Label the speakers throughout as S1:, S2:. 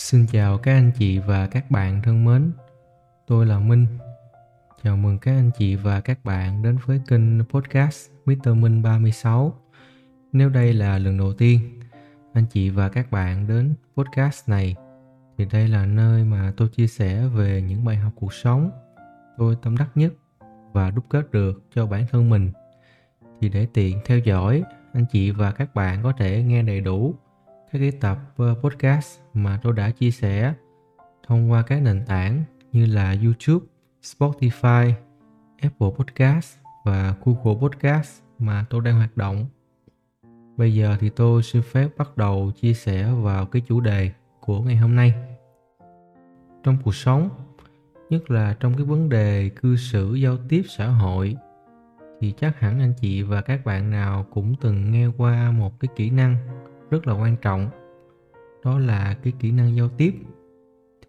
S1: Xin chào các anh chị và các bạn thân mến. Tôi là Minh. Chào mừng các anh chị và các bạn đến với kênh podcast Mr. Minh 36. Nếu đây là lần đầu tiên anh chị và các bạn đến podcast này thì đây là nơi mà tôi chia sẻ về những bài học cuộc sống tôi tâm đắc nhất và đúc kết được cho bản thân mình. Thì để tiện theo dõi, anh chị và các bạn có thể nghe đầy đủ các cái tập ờ, podcast mà tôi đã chia sẻ thông qua các nền tảng như là YouTube, Spotify, Apple Podcast và Google Podcast mà tôi đang hoạt động. Bây giờ thì tôi xin phép bắt đầu chia sẻ vào cái chủ đề của ngày hôm nay. Trong cuộc sống, nhất là trong cái vấn đề cư xử giao tiếp xã hội thì chắc hẳn anh chị và các bạn nào cũng từng nghe qua một cái kỹ năng rất là quan trọng. Đó là cái kỹ năng giao tiếp.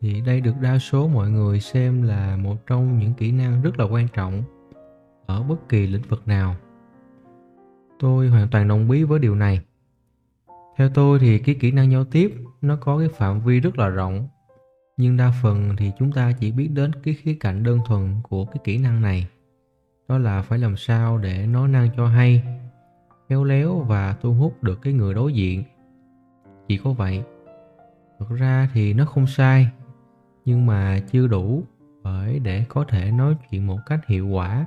S1: Thì đây được đa số mọi người xem là một trong những kỹ năng rất là quan trọng ở bất kỳ lĩnh vực nào. Tôi hoàn toàn đồng ý với điều này. Theo tôi thì cái kỹ năng giao tiếp nó có cái phạm vi rất là rộng. Nhưng đa phần thì chúng ta chỉ biết đến cái khía cạnh đơn thuần của cái kỹ năng này. Đó là phải làm sao để nói năng cho hay, khéo léo và thu hút được cái người đối diện chỉ có vậy. Thực ra thì nó không sai, nhưng mà chưa đủ bởi để có thể nói chuyện một cách hiệu quả.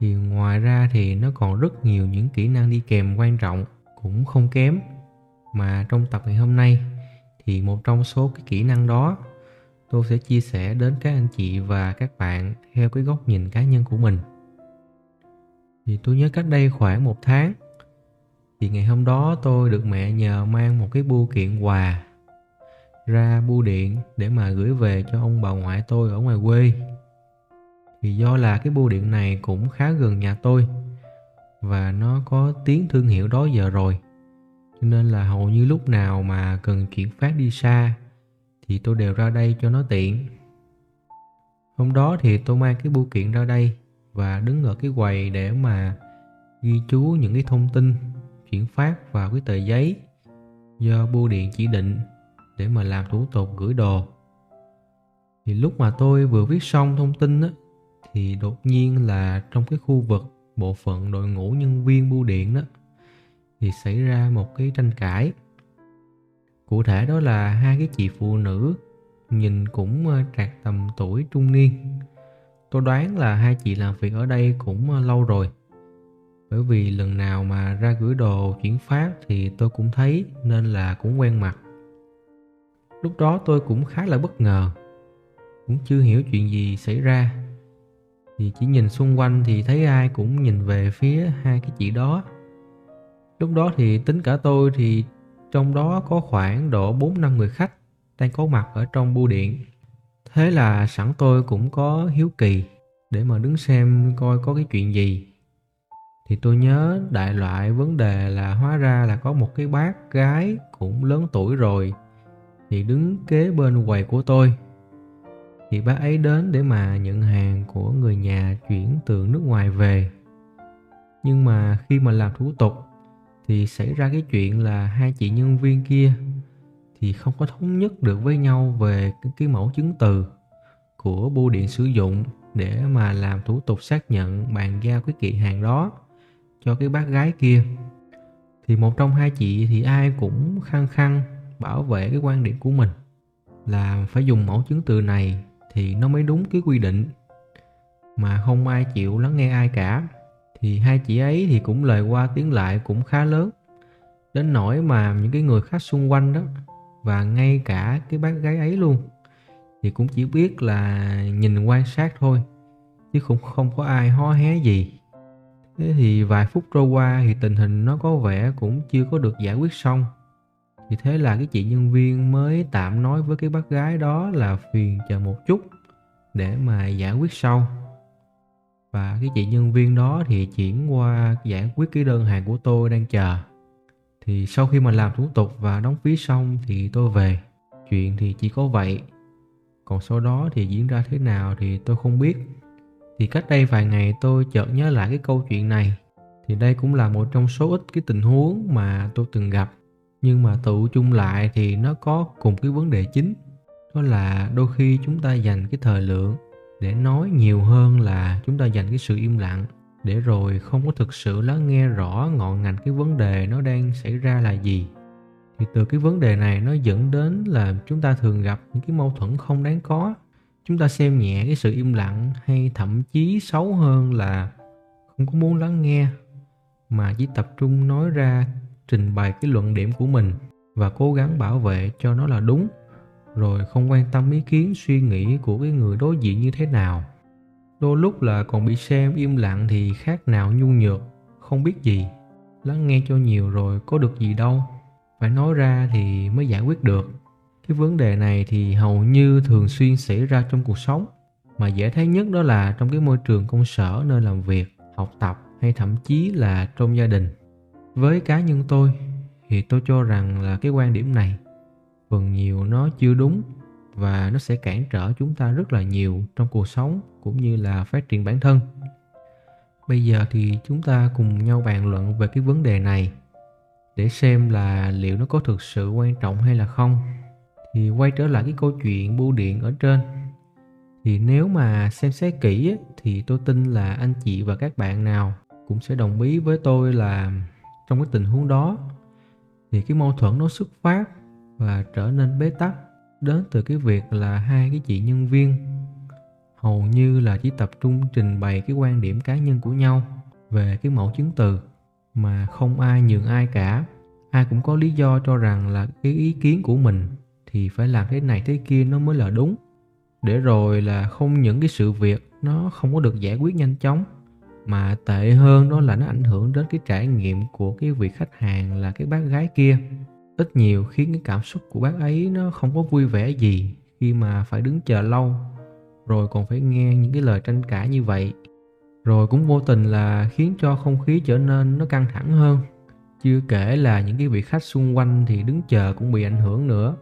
S1: Thì ngoài ra thì nó còn rất nhiều những kỹ năng đi kèm quan trọng cũng không kém. Mà trong tập ngày hôm nay thì một trong số cái kỹ năng đó tôi sẽ chia sẻ đến các anh chị và các bạn theo cái góc nhìn cá nhân của mình. Thì tôi nhớ cách đây khoảng một tháng thì ngày hôm đó tôi được mẹ nhờ mang một cái bưu kiện quà ra bưu điện để mà gửi về cho ông bà ngoại tôi ở ngoài quê. Thì do là cái bưu điện này cũng khá gần nhà tôi và nó có tiếng thương hiệu đó giờ rồi. Cho nên là hầu như lúc nào mà cần chuyển phát đi xa thì tôi đều ra đây cho nó tiện. Hôm đó thì tôi mang cái bưu kiện ra đây và đứng ở cái quầy để mà ghi chú những cái thông tin chuyển phát vào cái tờ giấy do bưu điện chỉ định để mà làm thủ tục gửi đồ. Thì lúc mà tôi vừa viết xong thông tin á, thì đột nhiên là trong cái khu vực bộ phận đội ngũ nhân viên bưu điện đó thì xảy ra một cái tranh cãi. Cụ thể đó là hai cái chị phụ nữ nhìn cũng ờ, trạc tầm tuổi trung niên. Tôi đoán là hai chị làm việc ở đây cũng ờ, lâu rồi bởi vì lần nào mà ra gửi đồ chuyển phát thì tôi cũng thấy nên là cũng quen mặt lúc đó tôi cũng khá là bất ngờ, cũng chưa hiểu chuyện gì xảy ra thì chỉ nhìn xung quanh thì thấy ai cũng nhìn về phía hai cái chị đó lúc đó thì tính cả tôi thì trong đó có khoảng độ bốn năm người khách đang có mặt ở trong bưu điện. Thế là sẵn tôi cũng có hiếu kỳ để mà đứng xem coi có cái chuyện gì. Thì tôi nhớ đại loại vấn đề là hóa ra là có một cái bác gái cũng lớn tuổi rồi thì đứng kế bên quầy của tôi. Thì bác ấy đến để mà nhận hàng của người nhà chuyển từ nước ngoài về. Nhưng mà khi mà làm thủ tục thì xảy ra cái chuyện là hai chị nhân viên kia thì không có thống nhất được với nhau về cái, cái mẫu chứng từ của bưu điện sử dụng để mà làm thủ tục xác nhận bàn giao cái kiện hàng đó cho cái bác gái kia. Thì một trong hai chị thì ai cũng khăng khăng bảo vệ cái quan điểm của mình là phải dùng mẫu chứng từ này thì nó mới đúng cái quy định. Mà không ai chịu lắng nghe ai cả. Thì hai chị ấy thì cũng lời qua tiếng lại cũng khá lớn. Đến nỗi mà những cái người khách xung quanh đó và ngay cả cái bác gái ấy luôn. Thì cũng chỉ biết là nhìn quan sát thôi, chứ cũng không có ai hó hé gì thế thì vài phút trôi qua thì tình hình nó có vẻ cũng chưa có được giải quyết xong. Thì thế là cái chị nhân viên mới tạm nói với cái bác gái đó là phiền chờ một chút để mà giải quyết sau. Và cái chị nhân viên đó thì chuyển qua giải quyết cái đơn hàng của tôi đang chờ. Thì sau khi mà làm thủ tục và đóng phí xong thì tôi về. Chuyện thì chỉ có vậy. Còn sau đó thì diễn ra thế nào thì tôi không biết thì cách đây vài ngày tôi chợt nhớ lại cái câu chuyện này. Thì đây cũng là một trong số ít cái tình huống mà tôi từng gặp. Nhưng mà tụ chung lại thì nó có cùng cái vấn đề chính. Đó là đôi khi chúng ta dành cái thời lượng để nói nhiều hơn là chúng ta dành cái sự im lặng, để rồi không có thực sự lắng nghe rõ ngọn ngành cái vấn đề nó đang xảy ra là gì. Thì từ cái vấn đề này nó dẫn đến là chúng ta thường gặp những cái mâu thuẫn không đáng có chúng ta xem nhẹ cái sự im lặng hay thậm chí xấu hơn là không có muốn lắng nghe, mà chỉ tập trung nói ra, trình bày cái luận điểm của mình và cố gắng bảo vệ cho nó là đúng, rồi không quan tâm ý kiến, suy nghĩ của cái người đối diện như thế nào. Đôi lúc là còn bị xem im lặng thì khác nào nhu nhược, không biết gì. Lắng nghe cho nhiều rồi có được gì đâu, phải nói ra thì mới giải quyết được cái vấn đề này thì hầu như thường xuyên xảy ra trong cuộc sống, mà dễ thấy nhất đó là trong cái môi trường công sở, nơi làm việc, học tập hay thậm chí là trong gia đình. Với cá nhân tôi thì tôi cho rằng là cái quan điểm này, phần nhiều nó chưa đúng và nó sẽ cản trở chúng ta rất là nhiều trong cuộc sống cũng như là phát triển bản thân. Bây giờ thì chúng ta cùng nhau bàn luận về cái vấn đề này để xem là liệu nó có thực sự quan trọng hay là không thì quay trở lại cái câu chuyện bưu điện ở trên. Thì nếu mà xem xét kỹ thì tôi tin là anh chị và các bạn nào cũng sẽ đồng ý với tôi là trong cái tình huống đó, thì cái mâu thuẫn nó xuất phát và trở nên bế tắc đến từ cái việc là hai cái chị nhân viên hầu như là chỉ tập trung trình bày cái quan điểm cá nhân của nhau về cái mẫu chứng từ mà không ai nhường ai cả. Ai cũng có lý do cho rằng là cái ý kiến của mình thì phải làm thế này thế kia nó mới là đúng. Để rồi là không những cái sự việc nó không có được giải quyết nhanh chóng, mà tệ hơn đó là nó ảnh hưởng đến cái trải nghiệm của cái vị khách hàng là cái bác gái kia. Ít nhiều khiến cái cảm xúc của bác ấy nó không có vui vẻ gì khi mà phải đứng chờ lâu, rồi còn phải nghe những cái lời tranh cãi như vậy. Rồi cũng vô tình là khiến cho không khí trở nên nó căng thẳng hơn. Chưa kể là những cái vị khách xung quanh thì đứng chờ cũng bị ảnh hưởng nữa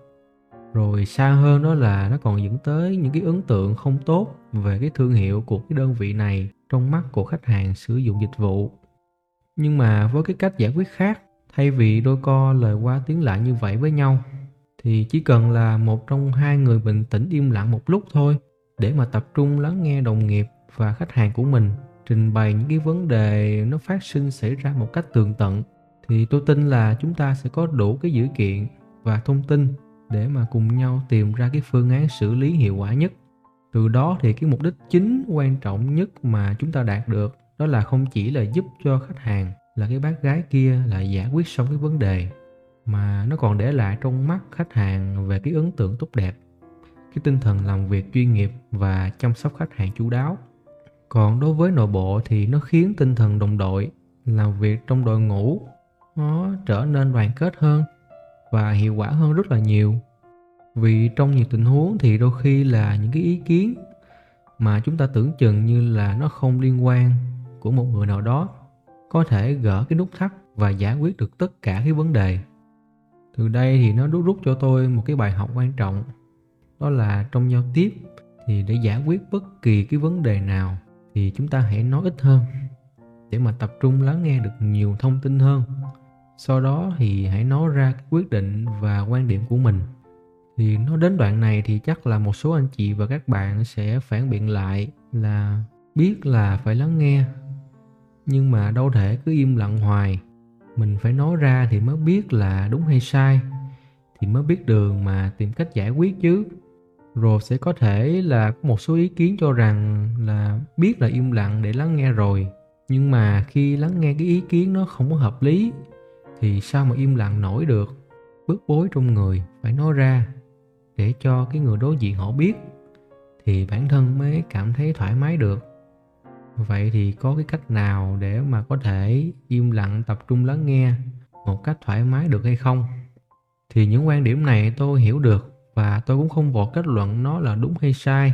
S1: rồi xa hơn đó là nó còn dẫn tới những cái ấn tượng không tốt về cái thương hiệu của cái đơn vị này trong mắt của khách hàng sử dụng dịch vụ. Nhưng mà với cái cách giải quyết khác, thay vì đôi co lời qua tiếng lại như vậy với nhau, thì chỉ cần là một trong hai người bình tĩnh im lặng một lúc thôi để mà tập trung lắng nghe đồng nghiệp và khách hàng của mình, trình bày những cái vấn đề nó phát sinh xảy ra một cách tường tận, thì tôi tin là chúng ta sẽ có đủ cái dữ kiện và thông tin để mà cùng nhau tìm ra cái phương án xử lý hiệu quả nhất. Từ đó thì cái mục đích chính quan trọng nhất mà chúng ta đạt được, đó là không chỉ là giúp cho khách hàng là cái bác gái kia là giải quyết xong cái vấn đề, mà nó còn để lại trong mắt khách hàng về cái ấn tượng tốt đẹp, cái tinh thần làm việc chuyên nghiệp và chăm sóc khách hàng chú đáo. Còn đối với nội bộ thì nó khiến tinh thần đồng đội, làm việc trong đội ngũ, nó trở nên đoàn kết hơn và hiệu quả hơn rất là nhiều. Vì trong nhiều tình huống thì đôi khi là những cái ý kiến mà chúng ta tưởng chừng như là nó không liên quan của một người nào đó có thể gỡ cái nút thắt và giải quyết được tất cả cái vấn đề. Từ đây thì nó đúc rút cho tôi một cái bài học quan trọng, đó là trong giao tiếp thì để giải quyết bất kỳ cái vấn đề nào thì chúng ta hãy nói ít hơn để mà tập trung lắng nghe được nhiều thông tin hơn sau đó thì hãy nói ra quyết định và quan điểm của mình. Thì nó đến đoạn này thì chắc là một số anh chị và các bạn sẽ phản biện lại là biết là phải lắng nghe, nhưng mà đâu thể cứ im lặng hoài. Mình phải nói ra thì mới biết là đúng hay sai, thì mới biết đường mà tìm cách giải quyết chứ. Rồi sẽ có thể là có một số ý kiến cho rằng là biết là im lặng để lắng nghe rồi, nhưng mà khi lắng nghe cái ý kiến nó không có hợp lý thì sao mà im lặng nổi được? Bức bối trong người, phải nói ra. Để cho cái người đối diện họ biết, thì bản thân mới cảm thấy thoải mái được. Vậy thì có cái cách nào để mà có thể im lặng, tập trung lắng nghe một cách thoải mái được hay không? Thì những quan điểm này tôi hiểu được và tôi cũng không vội kết luận nó là đúng hay sai.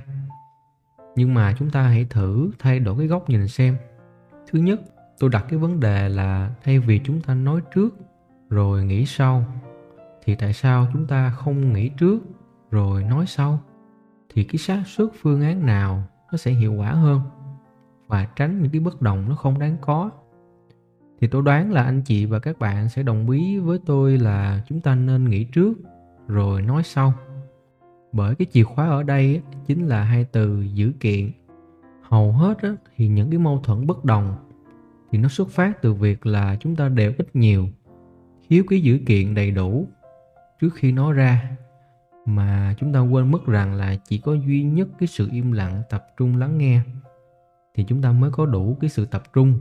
S1: Nhưng mà chúng ta hãy thử thay đổi cái góc nhìn xem. Thứ nhất tôi đặt cái vấn đề là thay vì chúng ta nói trước rồi nghĩ sau, thì tại sao chúng ta không nghĩ trước rồi nói sau? Thì cái xác suất phương án nào nó sẽ hiệu quả hơn? Và tránh những cái bất đồng nó không đáng có. Thì tôi đoán là anh chị và các bạn sẽ đồng ý với tôi là chúng ta nên nghĩ trước rồi nói sau. Bởi cái chìa khóa ở đây chính là hai từ dữ kiện. Hầu hết thì những cái mâu thuẫn bất đồng thì nó xuất phát từ việc là chúng ta đều ít nhiều thiếu cái dữ kiện đầy đủ trước khi nói ra. Mà chúng ta quên mất rằng là chỉ có duy nhất cái sự im lặng tập trung lắng nghe thì chúng ta mới có đủ cái sự tập trung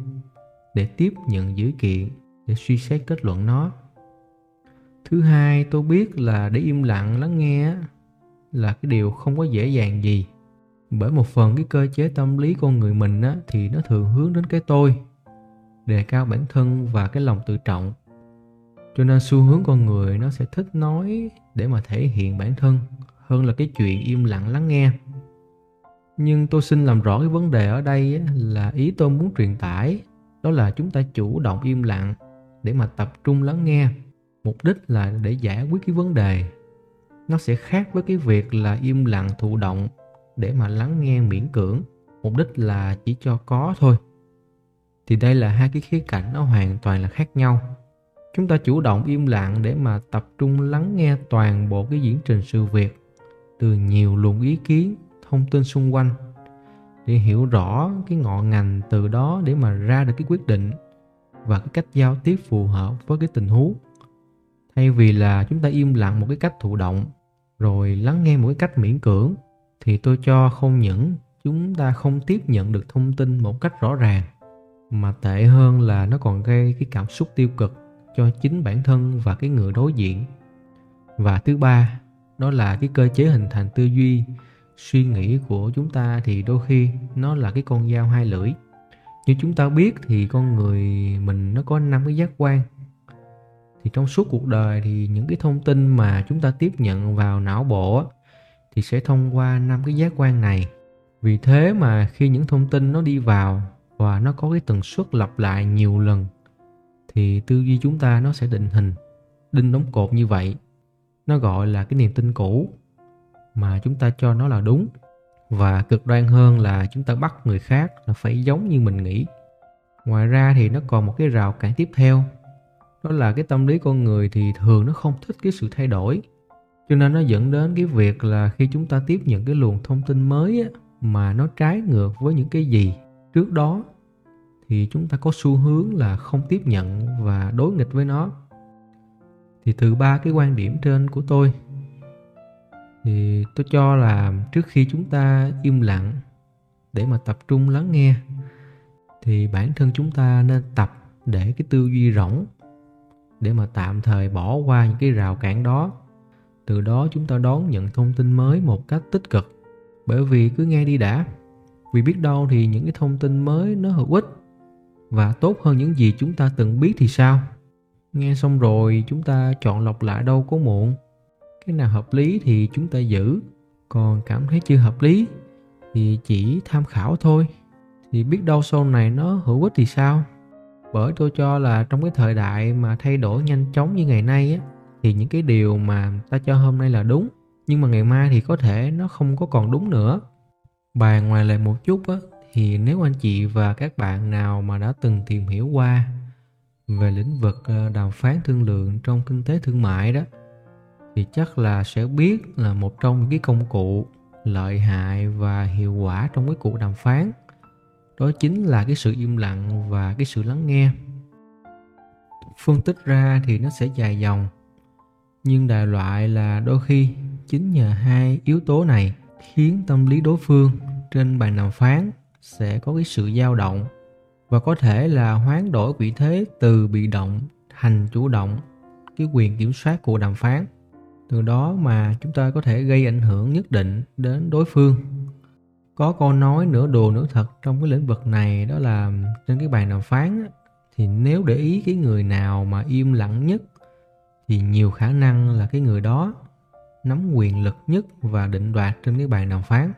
S1: để tiếp nhận dữ kiện để suy xét kết luận nó. Thứ hai tôi biết là để im lặng lắng nghe là cái điều không có dễ dàng gì. Bởi một phần cái cơ chế tâm lý con người mình á, thì nó thường hướng đến cái tôi đề cao bản thân và cái lòng tự trọng. Cho nên xu hướng con người nó sẽ thích nói để mà thể hiện bản thân hơn là cái chuyện im lặng lắng nghe. Nhưng tôi xin làm rõ cái vấn đề ở đây là ý tôi muốn truyền tải, đó là chúng ta chủ động im lặng để mà tập trung lắng nghe. Mục đích là để giải quyết cái vấn đề. Nó sẽ khác với cái việc là im lặng thụ động để mà lắng nghe miễn cưỡng. Mục đích là chỉ cho có thôi thì đây là hai cái khía cạnh nó hoàn toàn là khác nhau. Chúng ta chủ động im lặng để mà tập trung lắng nghe toàn bộ cái diễn trình sự việc, từ nhiều luồng ý kiến, thông tin xung quanh, để hiểu rõ cái ngọn ngành từ đó để mà ra được cái quyết định và cái cách giao tiếp phù hợp với cái tình huống. Thay vì là chúng ta im lặng một cái cách thụ động, rồi lắng nghe một cái cách miễn cưỡng, thì tôi cho không những chúng ta không tiếp nhận được thông tin một cách rõ ràng mà tệ hơn là nó còn gây cái cảm xúc tiêu cực cho chính bản thân và cái người đối diện. Và thứ ba, đó là cái cơ chế hình thành tư duy, suy nghĩ của chúng ta thì đôi khi nó là cái con dao hai lưỡi. Như chúng ta biết thì con người mình nó có năm cái giác quan. Thì trong suốt cuộc đời thì những cái thông tin mà chúng ta tiếp nhận vào não bộ thì sẽ thông qua năm cái giác quan này. Vì thế mà khi những thông tin nó đi vào và nó có cái tần suất lặp lại nhiều lần. Thì tư duy chúng ta nó sẽ định hình đinh đóng cột như vậy. Nó gọi là cái niềm tin cũ mà chúng ta cho nó là đúng. Và cực đoan hơn là chúng ta bắt người khác là phải giống như mình nghĩ. Ngoài ra thì nó còn một cái rào cản tiếp theo. Đó là cái tâm lý con người thì thường nó không thích cái sự thay đổi. Cho nên nó dẫn đến cái việc là khi chúng ta tiếp nhận cái luồng thông tin mới á, mà nó trái ngược với những cái gì trước đó thì chúng ta có xu hướng là không tiếp nhận và đối nghịch với nó. Thì từ ba cái quan điểm trên của tôi, thì tôi cho là trước khi chúng ta im lặng để mà tập trung lắng nghe, thì bản thân chúng ta nên tập để cái tư duy rỗng, để mà tạm thời bỏ qua những cái rào cản đó. Từ đó chúng ta đón nhận thông tin mới một cách tích cực. Bởi vì cứ nghe đi đã, vì biết đâu thì những cái thông tin mới nó hữu ích và tốt hơn những gì chúng ta từng biết thì sao? Nghe xong rồi, chúng ta chọn lọc lại đâu có muộn. Cái nào hợp lý thì chúng ta giữ. Còn cảm thấy chưa hợp lý thì chỉ tham khảo thôi. Thì biết đâu sau này nó hữu ích thì sao? Bởi tôi cho là trong cái thời đại mà thay đổi nhanh chóng như ngày nay á, thì những cái điều mà ta cho hôm nay là đúng. Nhưng mà ngày mai thì có thể nó không có còn đúng nữa. Bàn ngoài lề một chút á thì nếu anh chị và các bạn nào mà đã từng tìm hiểu qua về lĩnh vực ờ, đàm phán thương lượng trong kinh tế thương mại đó, thì chắc là sẽ biết là một trong những cái công cụ lợi hại và hiệu quả trong cái cuộc đàm phán, đó chính là cái sự im lặng và cái sự lắng nghe. Phân tích ra thì nó sẽ dài dòng, nhưng đại loại là đôi khi chính nhờ hai yếu tố này khiến tâm lý đối phương trên bàn đàm phán sẽ có cái sự dao động và có thể là hoán đổi vị thế từ bị động thành chủ động, cái quyền kiểm soát của đàm phán. Từ đó mà chúng ta có thể gây ảnh hưởng nhất định đến đối phương. Có câu nói nửa đùa nửa thật trong cái lĩnh vực này, đó là trên cái bàn đàm phán thì nếu để ý cái người nào mà im lặng nhất, thì nhiều khả năng là cái người đó nắm quyền lực nhất và định đoạt trên cái bàn đàm phán.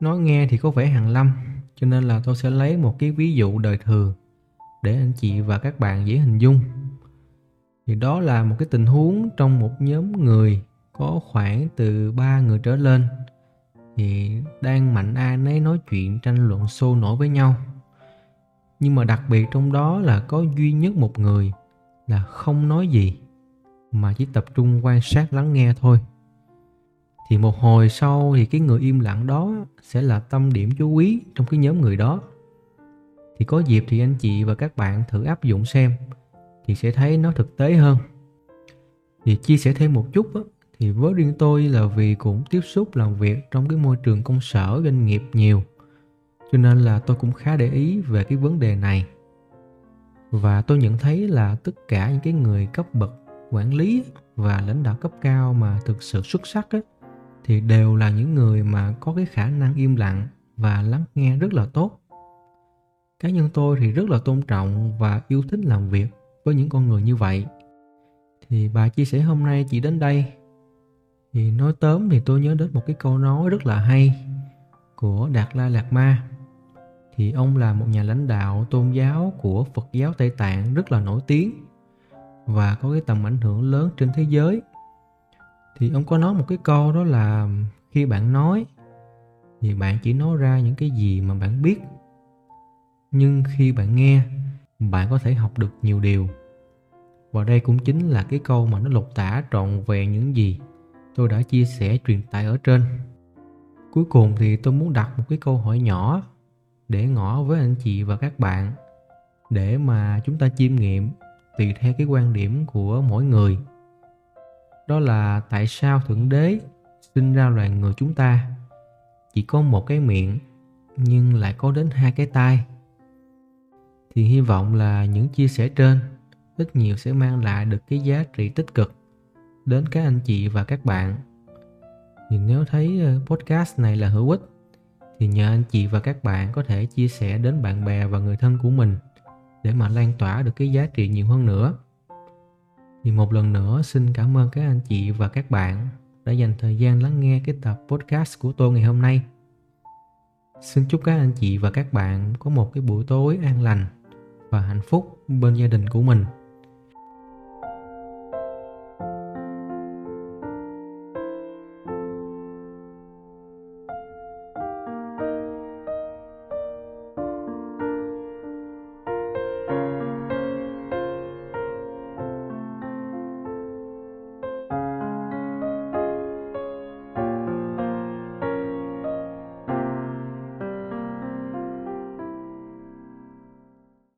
S1: Nói nghe thì có vẻ hàng lâm cho nên là tôi sẽ lấy một cái ví dụ đời thường để anh chị và các bạn dễ hình dung. Thì đó là một cái tình huống trong một nhóm người có khoảng từ 3 người trở lên thì đang mạnh ai nấy nói chuyện, tranh luận sôi nổi với nhau. Nhưng mà đặc biệt trong đó là có duy nhất một người là không nói gì, mà chỉ tập trung quan sát lắng nghe thôi thì một hồi sau thì cái người im lặng đó sẽ là tâm điểm chú ý trong cái nhóm người đó. Thì có dịp thì anh chị và các bạn thử áp dụng xem thì sẽ thấy nó thực tế hơn. Thì chia sẻ thêm một chút á, thì với riêng tôi là vì cũng tiếp xúc làm việc trong cái môi trường công sở doanh nghiệp nhiều cho nên là tôi cũng khá để ý về cái vấn đề này. Và tôi nhận thấy là tất cả những cái người cấp bậc quản lý và lãnh đạo cấp cao mà thực sự xuất sắc ấy, thì đều là những người mà có cái khả năng im lặng và lắng nghe rất là tốt. Cá nhân tôi thì rất là tôn trọng và yêu thích làm việc với những con người như vậy. Thì bà chia sẻ hôm nay chỉ đến đây thì nói tóm thì tôi nhớ đến một cái câu nói rất là hay của đạt lai lạt ma. Thì ông là một nhà lãnh đạo tôn giáo của phật giáo tây tạng rất là nổi tiếng và có cái tầm ảnh hưởng lớn trên thế giới thì ông có nói một cái câu đó là khi bạn nói thì bạn chỉ nói ra những cái gì mà bạn biết. Nhưng khi bạn nghe, bạn có thể học được nhiều điều. Và đây cũng chính là cái câu mà nó lột tả trọn vẹn những gì tôi đã chia sẻ truyền tải ở trên. Cuối cùng thì tôi muốn đặt một cái câu hỏi nhỏ để ngỏ với anh chị và các bạn để mà chúng ta chiêm nghiệm tùy theo cái quan điểm của mỗi người đó là tại sao thượng đế sinh ra loài người chúng ta? Chỉ có một cái miệng, nhưng lại có đến hai cái tai. Thì hy vọng là những chia sẻ trên ít nhiều sẽ mang lại được cái giá trị tích cực đến các anh chị và các bạn. Thì nếu thấy ờ, podcast này là hữu ích, thì nhờ anh chị và các bạn có thể chia sẻ đến bạn bè và người thân của mình để mà lan tỏa được cái giá trị nhiều hơn nữa thì một lần nữa, xin cảm ơn các anh chị và các bạn đã dành thời gian lắng nghe cái tập podcast của tôi ngày hôm nay. Xin chúc các anh chị và các bạn có một cái buổi tối an lành và hạnh phúc bên gia đình của mình.